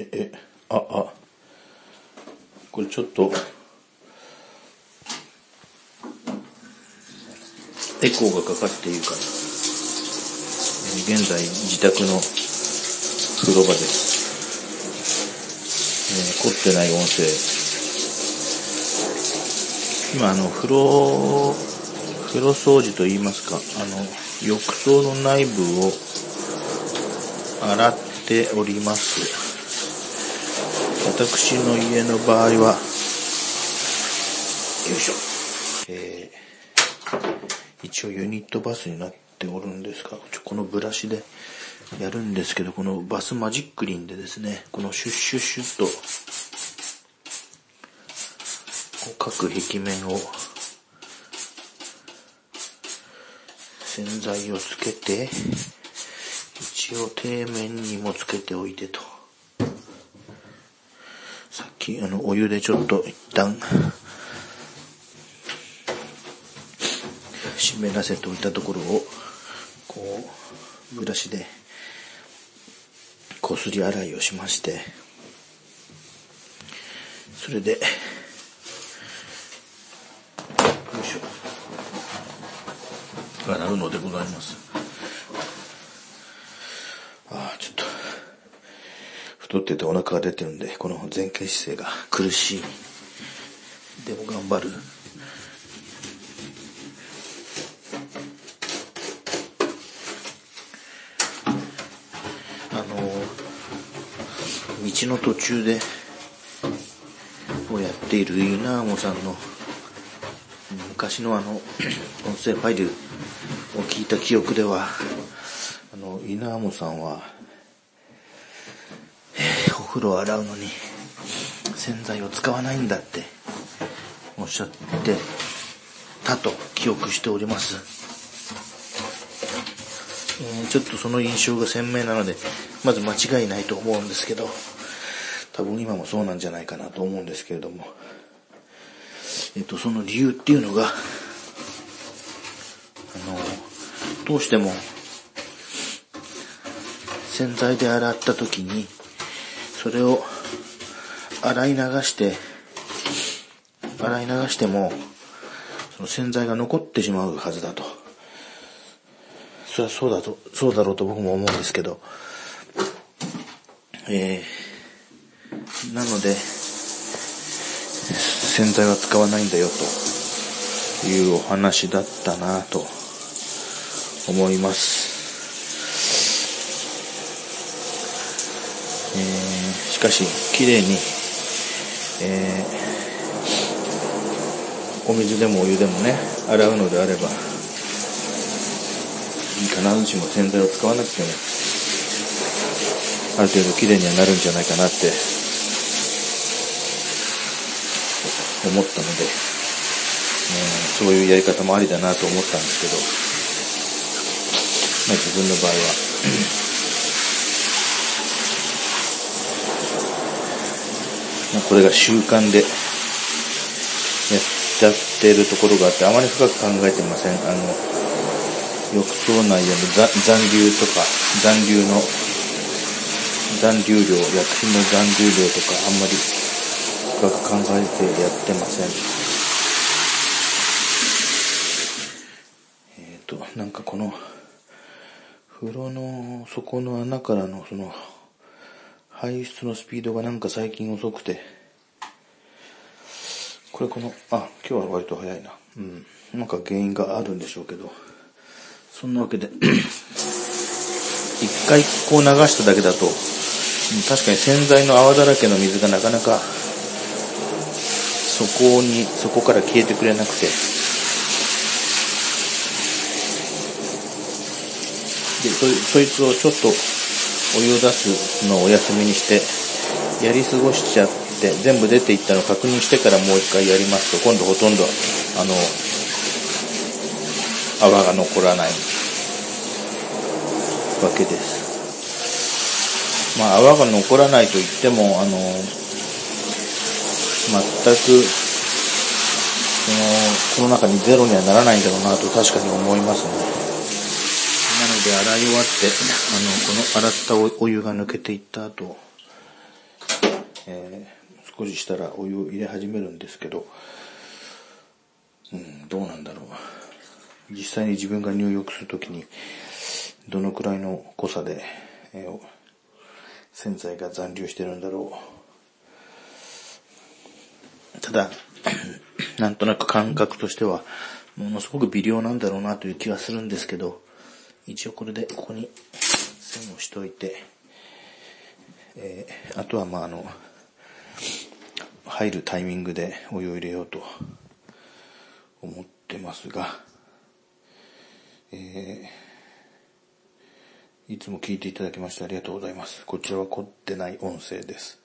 え、え、あ、あ、これちょっと、エコーがかかっているから、現在自宅の風呂場です。えー凝ってない音声。今あの、風呂、風呂掃除と言いますか、あの、浴槽の内部を洗っております。私の家の場合は、よいしょ。えー一応ユニットバスになっておるんですが、ちょこのブラシでやるんですけど、このバスマジックリンでですね、このシュッシュッシュッと、各壁面を洗剤をつけて、一応底面にもつけておいてと。きあのお湯でちょっと一旦湿らせておいたところをこうブラシでこすり洗いをしましてそれでよいしょ。洗うのでございますああちょっと太っててお腹が出てるんでこの前傾姿勢が苦しい。でも頑張る。あの道の途中でをやっているイナーモさんの昔のあの 音声ファイルを聞いた記憶ではあのイナーモさんは風呂を洗うのに洗剤を使わないんだっておっしゃってたと記憶しております。えーちょっとその印象が鮮明なので、まず間違いないと思うんですけど、多分今もそうなんじゃないかなと思うんですけれども、えっ、と、その理由っていうのが、あの、どうしても、洗剤で洗った時に、それを洗い流して、洗い流しても、その洗剤が残ってしまうはずだと。それはそうだと、そうだろうと僕も思うんですけど、えー、なので、洗剤は使わないんだよというお話だったなと思います。しかし、綺麗に、えー、お水でもお湯でもね、洗うのであれば、必ずしも洗剤を使わなくても、ある程度綺麗にはなるんじゃないかなって思ったので、えーそういうやり方もありだなと思ったんですけど、まあ自分の場合は、まあこれが習慣でやっちゃってるところがあって、あまり深く考えてません。あの、浴槽内へのざ残留とか、残留の、残留量、薬品の残留量とか、あんまり深く考えてやってません。えっ、と、なんかこの、風呂の底の穴からのその、排出のスピードがなんか最近遅くて、これこの、あ、今日は割と早いな。うん。なんか原因があるんでしょうけど、そんなわけで、一回こう流しただけだと、確かに洗剤の泡だらけの水がなかなか、そこに、そこから消えてくれなくて、で、そそいつをちょっとお湯を出すのをお休みにして、やり過ごしちゃって、全部出ていったのを確認してからもう一回やりますと、今度ほとんど、あの、泡が残らないわけです。まあ、泡が残らないと言っても、あの、全く、その、この中にゼロにはならないんだろうなと確かに思いますね。なので、洗い終わって、あの、この洗ったお湯が抜けていった後、えー、少ししたらお湯を入れ始めるんですけど、うん、どうなんだろう。実際に自分が入浴するときに、どのくらいの濃さで、えー、洗剤が残留してるんだろう。ただ、なんとなく感覚としては、ものすごく微量なんだろうなという気はするんですけど、一応これでここに線をしといて、えー、あとはまああの、入るタイミングでお湯を入れようと思ってますが、えー、いつも聞いていただきましてありがとうございます。こちらは凝ってない音声です。